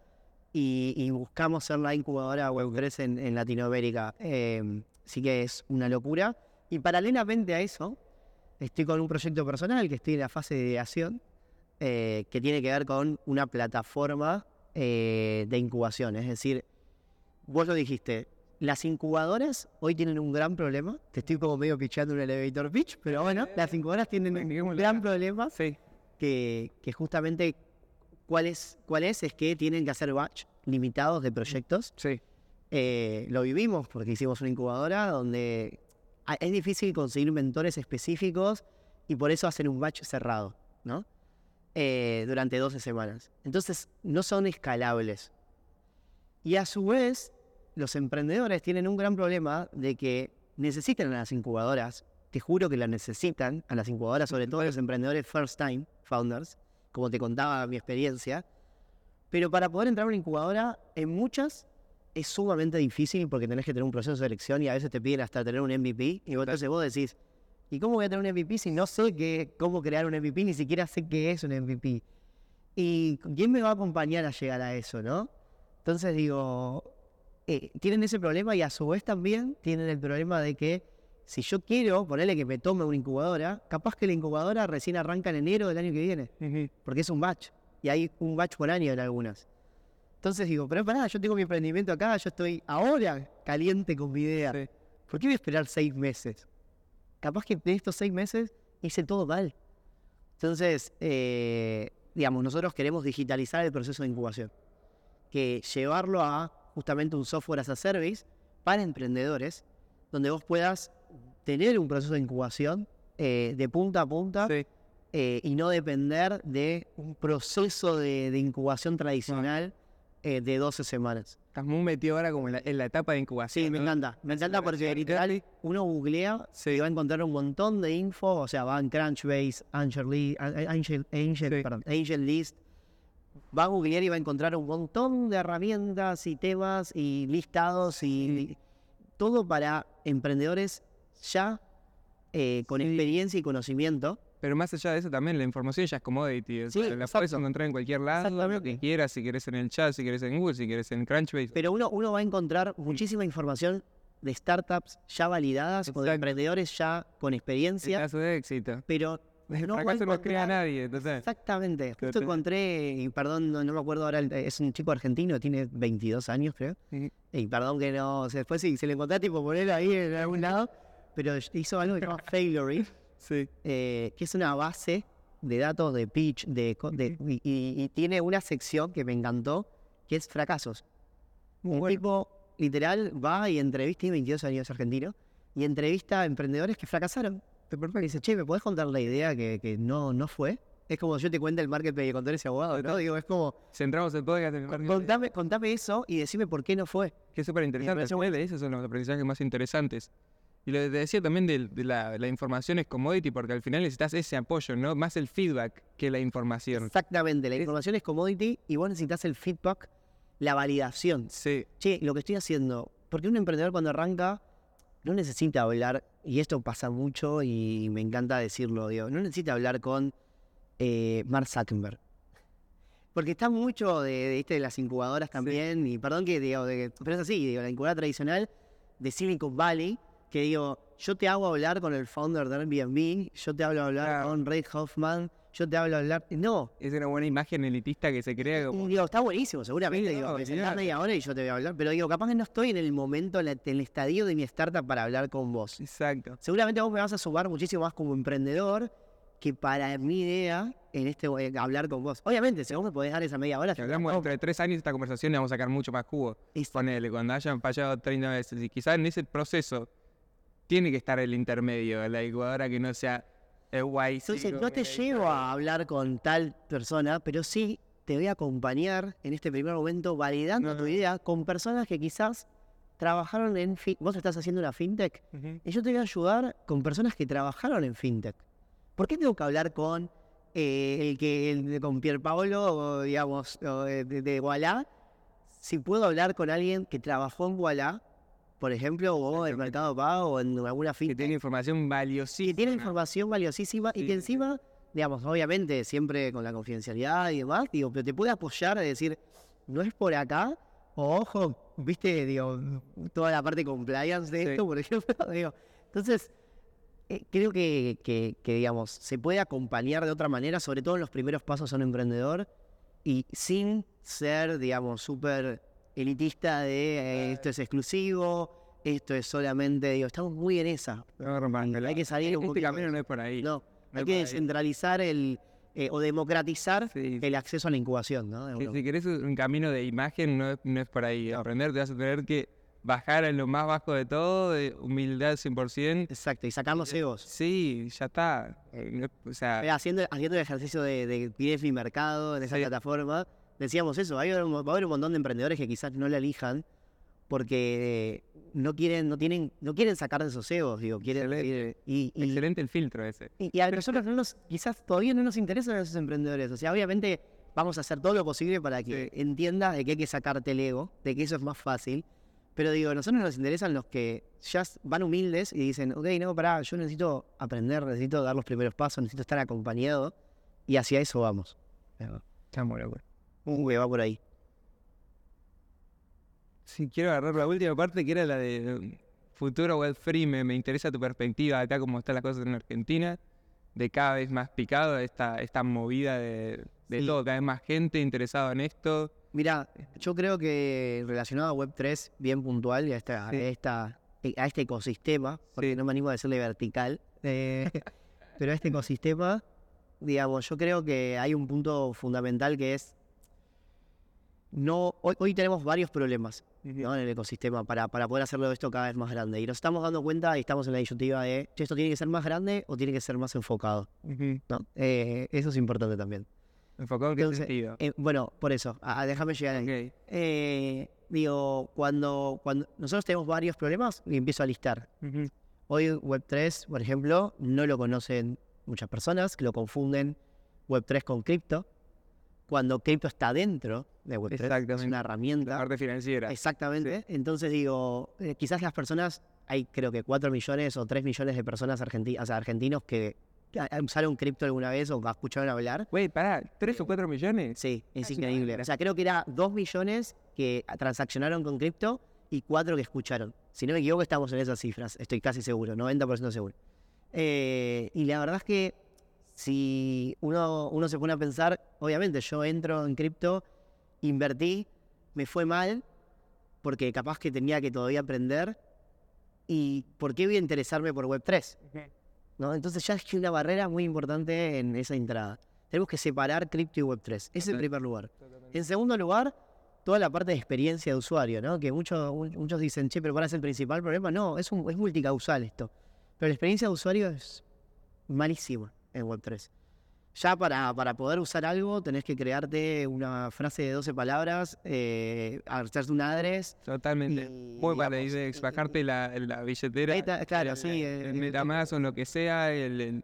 y, y buscamos ser la incubadora Web3 en, en Latinoamérica. Eh, sí que es una locura. Y paralelamente a eso, estoy con un proyecto personal que estoy en la fase de ideación, eh, que tiene que ver con una plataforma eh, de incubación. Es decir, vos lo dijiste, las incubadoras hoy tienen un gran problema. Te estoy como medio pichando un elevator pitch, pero bueno, las incubadoras tienen un gran problema Sí. que, que justamente ¿Cuál es? ¿Cuál es? Es que tienen que hacer batch limitados de proyectos. Sí. Eh, lo vivimos porque hicimos una incubadora donde a- es difícil conseguir mentores específicos y por eso hacen un batch cerrado, ¿no? Eh, durante 12 semanas. Entonces, no son escalables. Y a su vez, los emprendedores tienen un gran problema de que necesitan a las incubadoras. Te juro que las necesitan a las incubadoras, sobre todo los emprendedores first time founders, como te contaba mi experiencia. Pero para poder entrar a una incubadora, en muchas es sumamente difícil porque tenés que tener un proceso de selección y a veces te piden hasta tener un MVP. Y vos, entonces vos decís, ¿y cómo voy a tener un MVP si no sé qué, cómo crear un MVP? Ni siquiera sé qué es un MVP. ¿Y quién me va a acompañar a llegar a eso, no? Entonces digo, eh, tienen ese problema y a su vez también tienen el problema de que si yo quiero ponerle que me tome una incubadora, capaz que la incubadora recién arranca en enero del año que viene porque es un batch. Y hay un batch por año en algunas. Entonces digo, pero pará, yo tengo mi emprendimiento acá, yo estoy ahora caliente con mi idea. Sí. ¿Por qué voy a esperar seis meses? Capaz que de estos seis meses hice todo mal. Entonces, eh, digamos, nosotros queremos digitalizar el proceso de incubación. Que llevarlo a justamente un software as a service para emprendedores, donde vos puedas tener un proceso de incubación eh, de punta a punta Sí. eh, y no depender de un proceso de, de incubación tradicional eh, de 12 semanas. Estás muy metido ahora como en la, en la etapa de incubación. Sí, me ¿no? encanta. Me encanta porque literal uno googlea y va a encontrar un montón de info, o sea, va en Crunchbase, Angel, a- Angel, Angel, Sí. perdón, Angel List. Va a googlear y va a encontrar un montón de herramientas y temas y listados y todo para emprendedores ya eh, con Sí. experiencia y conocimiento. Pero más allá de eso también la información ya es commodity. o Sí, sea, la puedes encontrar en cualquier lado, lo que quieras, si quieres en el chat, si quieres en Google, si quieres en Crunchbase. Pero uno, uno va a encontrar muchísima información de startups ya validadas o de emprendedores ya con experiencia, caso de éxito. pero no va a fracaso no crea nadie, entonces. Exactamente. Justo encontré, y perdón, no, no me acuerdo ahora, es un chico argentino, tiene 22 años, creo. Y perdón que no, o sea, después sí, se le encontré tipo poner ahí en algún lado, pero hizo algo que se llama Failory, Sí. eh, que es una base de datos de pitch, de, de- y, y- y tiene una sección que me encantó, que es fracasos. Muy Un bueno. tipo literal va y entrevista, tiene 22 años argentino, y entrevista a emprendedores que fracasaron. Y dice, che, ¿me podés contar la idea que, que no, no fue? Es como yo te cuento el marketplace de contar ese abogado, ¿no? Digo, es como, Centramos el podcast en el contame, contame eso y decime por qué no fue. que es súper interesante. Al final, Esos son los aprendizajes más interesantes. Y lo que te decía también de, de la, la información es commodity, porque al final necesitas ese apoyo, ¿no? Más el feedback que la información. Exactamente, la información es commodity y vos necesitas el feedback, la validación. Sí. Che, lo que estoy haciendo, porque un emprendedor cuando arranca no necesita hablar, y esto pasa mucho y me encanta decirlo, digo, no necesita hablar con eh, Mark Zuckerberg. Porque está mucho de, de, ¿viste? de las incubadoras también, y perdón que digo, de- pero es así, digo, la incubadora tradicional de Silicon Valley, que digo, yo te hago hablar con el founder de Airbnb, yo te hablo hablar Claro. con Ray Hoffman, yo te hablo hablar, no, Es una buena imagen elitista que se crea como... digo, está buenísimo, seguramente. Sí, digo, no, media hora y yo te voy a hablar. Pero digo, capaz que no estoy en el momento, en, en el estadio de mi startup para hablar con vos. Exacto. Seguramente vos me vas a sumar muchísimo más como emprendedor que para mi idea en este eh, hablar con vos. Obviamente, si vos me podés dar esa media hora, Si hablamos dentro de tres años esta conversación, le vamos a sacar mucho más jugo. Ponele, cuando hayan fallado 30 veces. Y quizás en ese proceso tiene que estar el intermedio, la incubadora que no sea el guay. Entonces, no te llevo a hablar con tal persona, pero sí te voy a acompañar en este primer momento validando No, tu idea con personas que quizás trabajaron en... fin- Vos estás haciendo una fintech Y yo te voy a ayudar con personas que trabajaron en fintech. ¿Por qué tengo que hablar con eh, el que el con Pierpaolo, o, digamos, o de, de, si puedo hablar con alguien que trabajó en Walla, por ejemplo, o en. Mercado Pago o en alguna Que fintech, tiene información valiosísima. que tiene información valiosísima y que encima, digamos, obviamente siempre con la confidencialidad y demás, digo, pero te puede apoyar a decir, no es por acá, o ojo, viste, digo, toda la parte compliance de Sí. esto, por ejemplo, digo. Entonces, eh, creo que, que- que, digamos, se puede acompañar de otra manera, sobre todo en los primeros pasos a un emprendedor, y sin ser, digamos, súper elitista de eh, esto es exclusivo, esto es solamente, digo, estamos muy en esa. Romándola. Hay que salir un Este poquito camino de no es por ahí. No, No hay que ahí. descentralizar el, eh, o democratizar Sí. el acceso a la incubación, ¿no? De uno. si querés un camino de imagen, no es, no es por ahí. Aprender, te vas a tener que bajar en lo más bajo de todo, de humildad 100%. Exacto, y sacar los egos. Sí, ya está. Eh, O sea, haciendo, haciendo el ejercicio de, de mi mercado en esa Sí. plataforma, decíamos eso, va a haber un montón de emprendedores que quizás no la elijan porque no quieren, no tienen, no quieren sacar de esos egos, digo, quieren Excelente. y, y- excelente el filtro ese. y- y a nosotros no nos, quizás todavía no nos interesan esos emprendedores. O sea, obviamente vamos a hacer todo lo posible para que entienda de que hay que sacarte el ego, de que eso es más fácil. Pero digo, a nosotros nos interesan los que ya van humildes y dicen, ok, no, pará, yo necesito aprender, necesito dar los primeros pasos, necesito estar acompañado. Y hacia eso vamos. Estamos locos. Un que va por ahí. Sí, quiero agarrar la última parte que era la de futuro web free. Me, me interesa tu perspectiva acá, cómo están las cosas en Argentina, de cada vez más picado, esta, esta movida de, de Sí. todo, cada vez más gente interesada en esto. Mira, yo creo que relacionado a Web3, bien puntual, y a, esta, Sí. a, esta- a este ecosistema, porque Sí. no me animo a decirle vertical, eh, pero a este ecosistema, digamos, yo creo que hay un punto fundamental que es, no, hoy, hoy tenemos varios problemas ¿no? en el ecosistema para, para poder hacerlo esto cada vez más grande. Y nos estamos dando cuenta y estamos en la disyuntiva de, "Che, ¿esto tiene que ser más grande o tiene que ser más enfocado? Eh, eso es importante también. ¿Enfocado en qué Entonces, sentido? Eh, bueno, por eso, ah, déjame llegar ahí. Eh, digo, cuando, cuando nosotros tenemos varios problemas y empiezo a listar. Hoy Web3, por ejemplo, no lo conocen muchas personas, que lo confunden Web3 con cripto, cuando cripto está dentro de Web3, es una La herramienta. parte financiera. Exactamente. Entonces digo, eh, quizás las personas, hay creo que 4 millones o 3 millones de personas argentinas, argentinos que usaron cripto alguna vez o escucharon hablar. Güey, pará, ¿tres o cuatro millones? Sí, es una increíble. O sea, creo que era 2 millones que transaccionaron con cripto y 4 que escucharon. Si no me equivoco, estamos en esas cifras. Estoy casi seguro, 90% seguro. Eh, y la verdad es que si uno, uno se pone a pensar, obviamente yo entro en cripto, invertí, me fue mal, porque capaz que tenía que todavía aprender. ¿Y por qué voy a interesarme por Web3? ¿no? Entonces ya es que una barrera muy importante en esa entrada. Tenemos que separar cripto y Web3. Ese es Total. primer lugar. En segundo lugar, toda la parte de experiencia de usuario, ¿no? Que muchos, mu- muchos dicen, che, pero para es el principal problema. No, es, un, es multicausal esto. Pero la experiencia de usuario es malísima en Web3. Ya para, para poder usar algo tenés que crearte una frase de 12 palabras, eh, hacerte un address. Totalmente. y, Muy para digamos, ir, bajarte la, la billetera. Está, claro, el- sí, El, eh, Metamask o lo que sea, el,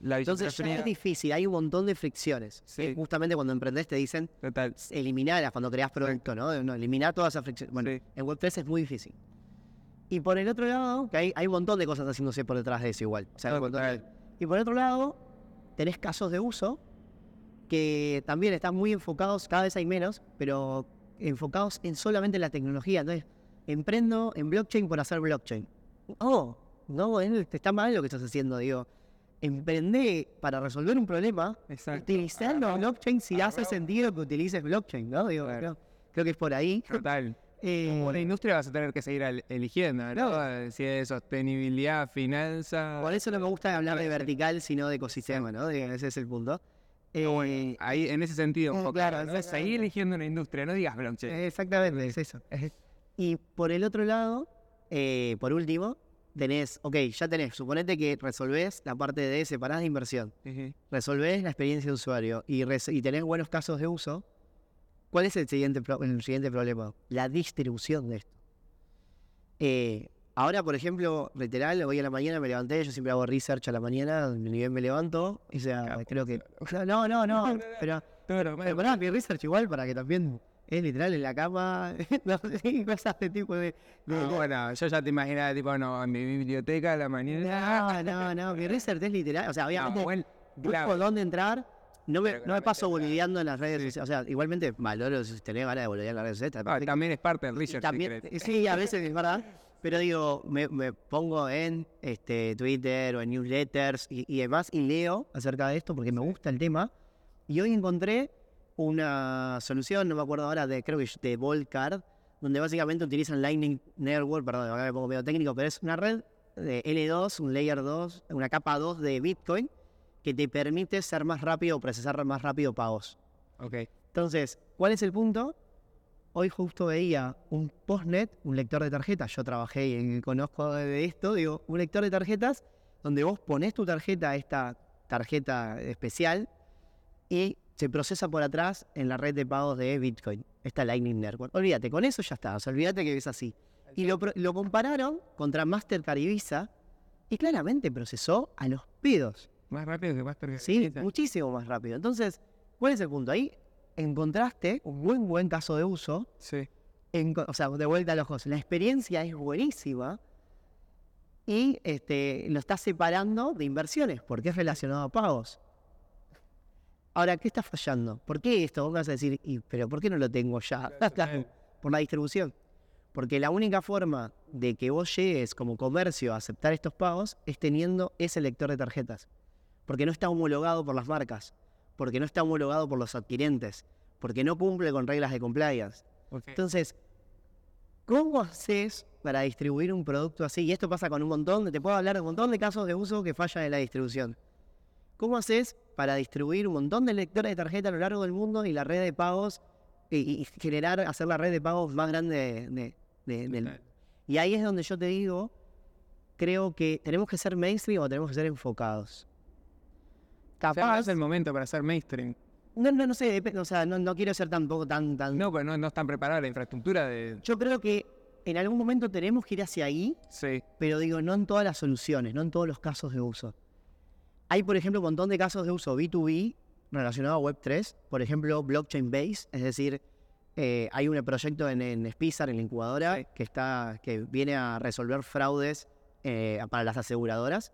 la billetera Entonces ya es difícil, hay un montón de fricciones. Sí. Eh, justamente cuando emprendés te dicen Total. eliminarlas cuando creas producto, ¿no? no eliminar todas esas fricciones. Bueno, Sí. en Web3 es muy difícil. Y por el otro lado, que hay, hay un montón de cosas haciéndose por detrás de eso igual. O sea, Total. Y por otro lado, tenés casos de uso que también están muy enfocados, cada vez hay menos, pero enfocados en solamente la tecnología. Entonces, emprendo en blockchain por hacer blockchain. Oh, no, eh, está mal lo que estás haciendo, digo. Emprende para resolver un problema, Exacto. utilizando blockchain si hace sentido que utilices blockchain, ¿no? Digo, Claro. creo, creo que es por ahí. Total. Eh, la industria vas a tener que seguir el- eligiendo, ¿no? Si es sostenibilidad, finanzas. por eso no me gusta hablar de vertical, sino de ecosistema, ¿no? Ese es el punto. Eh, Ahí, en ese sentido, Eh, enfocado, claro, ¿no? Seguí eligiendo una industria, no digas blockchain. Exactamente, es eso. Y por el otro lado, eh, por último, tenés, ok, ya tenés, suponete que resolvés la parte de separás de inversión, resolvés la experiencia de usuario y tenés buenos casos de uso. ¿Cuál es el siguiente, el siguiente problema? La distribución de esto. Eh, ahora, por ejemplo, literal, hoy a la mañana me levanté, yo siempre hago research a la mañana, ni bien me levanto, o sea, Capo. creo que... No, no, no, pero... Pero, Bueno, pará, mi research igual para que también es literal en la cama, no sé, cosas de tipo de... de- Ah, bueno, yo ya te imaginaba, tipo, no, en mi biblioteca a la mañana. No, no, no, mi research es literal, o sea, No, obviamente bueno, busco claro. dónde entrar, no me, no me paso bolideando en las redes Sí. sociales, o sea, igualmente valoro si tenés ganas de bolidear en las redes sociales, Ah, también es parte del research. también, querés. sí, a veces es verdad, pero digo, me, me pongo en este, Twitter o en newsletters y, y demás y leo acerca de esto porque me gusta el tema. Y hoy encontré una solución, no me acuerdo ahora, de creo que de Volcard, donde básicamente utilizan Lightning Network, perdón, acá me pongo medio técnico, pero es una red de L2, un layer 2, una capa 2 de Bitcoin, que te permite ser más rápido o procesar más rápido pagos. Ok. Entonces, ¿cuál es el punto? Hoy justo veía un postnet, un lector de tarjetas. Yo trabajé y conozco de esto, digo, un lector de tarjetas donde vos pones tu tarjeta, esta tarjeta especial, y se procesa por atrás en la red de pagos de Bitcoin, esta Lightning Network. Olvídate, con eso ya está, o sea, olvídate que es así. Y lo, lo compararon contra Mastercard y Visa, y claramente procesó a los pedos. Más rápido que Master Sí, muchísimo más rápido. Entonces, ¿cuál es el punto? Ahí encontraste un buen, buen caso de uso. Sí. en- o sea, de vuelta a los cosas. La experiencia es buenísima y este, lo estás separando de inversiones porque es relacionado a pagos. Ahora, ¿qué está fallando? ¿Por qué esto? Vos me vas a decir, "Y, pero ¿por qué no lo tengo ya? Claro, por la distribución. Porque la única forma de que vos llegues como comercio a aceptar estos pagos es teniendo ese lector de tarjetas. Porque no está homologado por las marcas, porque no está homologado por los adquirentes, porque no cumple con reglas de compliance. Entonces, ¿cómo haces para distribuir un producto así? Y esto pasa con un montón, de- te puedo hablar de un montón de casos de uso que fallan en la distribución. ¿Cómo haces para distribuir un montón de lectores de tarjeta a lo largo del mundo y la red de pagos y, y generar, hacer la red de pagos más grande de- de- del y ahí es donde yo te digo, creo que tenemos que ser mainstream o tenemos que ser enfocados. O sea, no Capaz, es el momento para ser mainstream. no, no, no sé, depende, o sea, no, no quiero ser tampoco tan, tan... No, pues no, no están preparadas la infraestructura de. Yo creo que en algún momento tenemos que ir hacia ahí, Sí. pero digo, no en todas las soluciones, no en todos los casos de uso. Hay, por ejemplo, un montón de casos de uso B2B relacionado a Web3, por ejemplo, blockchain base, es decir, eh, hay un proyecto en, en Spizar, en la incubadora, Sí. que, está, que viene a resolver fraudes eh, para las aseguradoras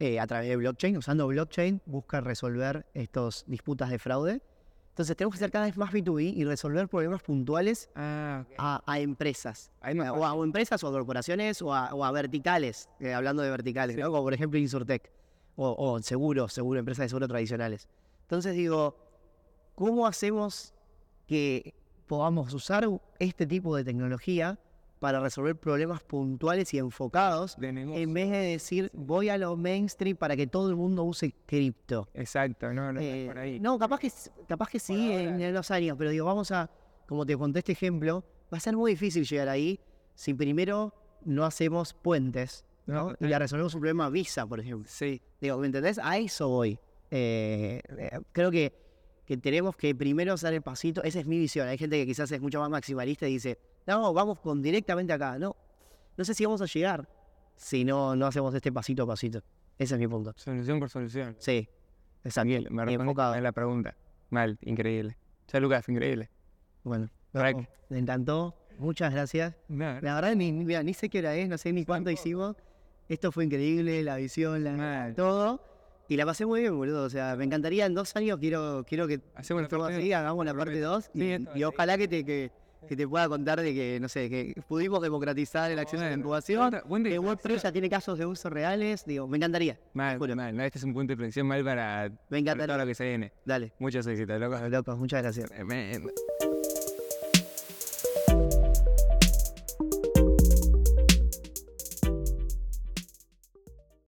eh, a través de blockchain. Usando blockchain busca resolver estas disputas de fraude. Entonces tenemos que ser cada vez más B2B y resolver problemas puntuales Ah, a, a empresas. No O a o empresas o a corporaciones o a, o a verticales, eh, hablando de verticales, Sí. ¿no? como por ejemplo Insurtech o, o seguro, seguro, empresas de seguro tradicionales. Entonces digo, ¿cómo hacemos que podamos usar este tipo de tecnología para resolver problemas puntuales y enfocados de en vez de decir voy a lo mainstream para que todo el mundo use cripto? Exacto, no, no, Eh, por ahí. No, capaz que, capaz que sí en, en los años, pero digo, vamos a, como te conté este ejemplo, va a ser muy difícil llegar ahí si primero no hacemos puentes ¿no? No, y le resolvemos un problema Visa, por ejemplo. Sí. Digo, ¿me entendés? A eso voy. Eh, eh, creo que, que tenemos que primero dar el pasito. Esa es mi visión. Hay gente que quizás es mucho más maximalista y dice, no, vamos con directamente acá. No, no sé si vamos a llegar si no, no hacemos este pasito a pasito. Ese es mi punto. Solución por solución. Sí, exacto. Bien, me enfocado. mal la pregunta. Mal, increíble. Lucas, increíble. Bueno, no, me encantó. Muchas gracias. No, La verdad, ni, ni, mira, ni sé qué hora es, no sé ni cuánto hicimos. Esto fue increíble, la visión, la, todo. Y la pasé muy bien, boludo. O sea, me encantaría en dos años, quiero, quiero que Hacemos la parte así, hagamos la parte Prometo. 2. Sí, Y, ojalá que te, que, que te pueda contar de que, no sé, que pudimos democratizar el acceso a la incubación. Que. Web3 ya tiene casos de uso reales. Digo, me encantaría. Mal, mal. No, este es un punto de inflexión mal para, Me para todo encantaría. lo que se viene. Dale. Muchos éxitos, locos. Locos, muchas gracias. Eh, me-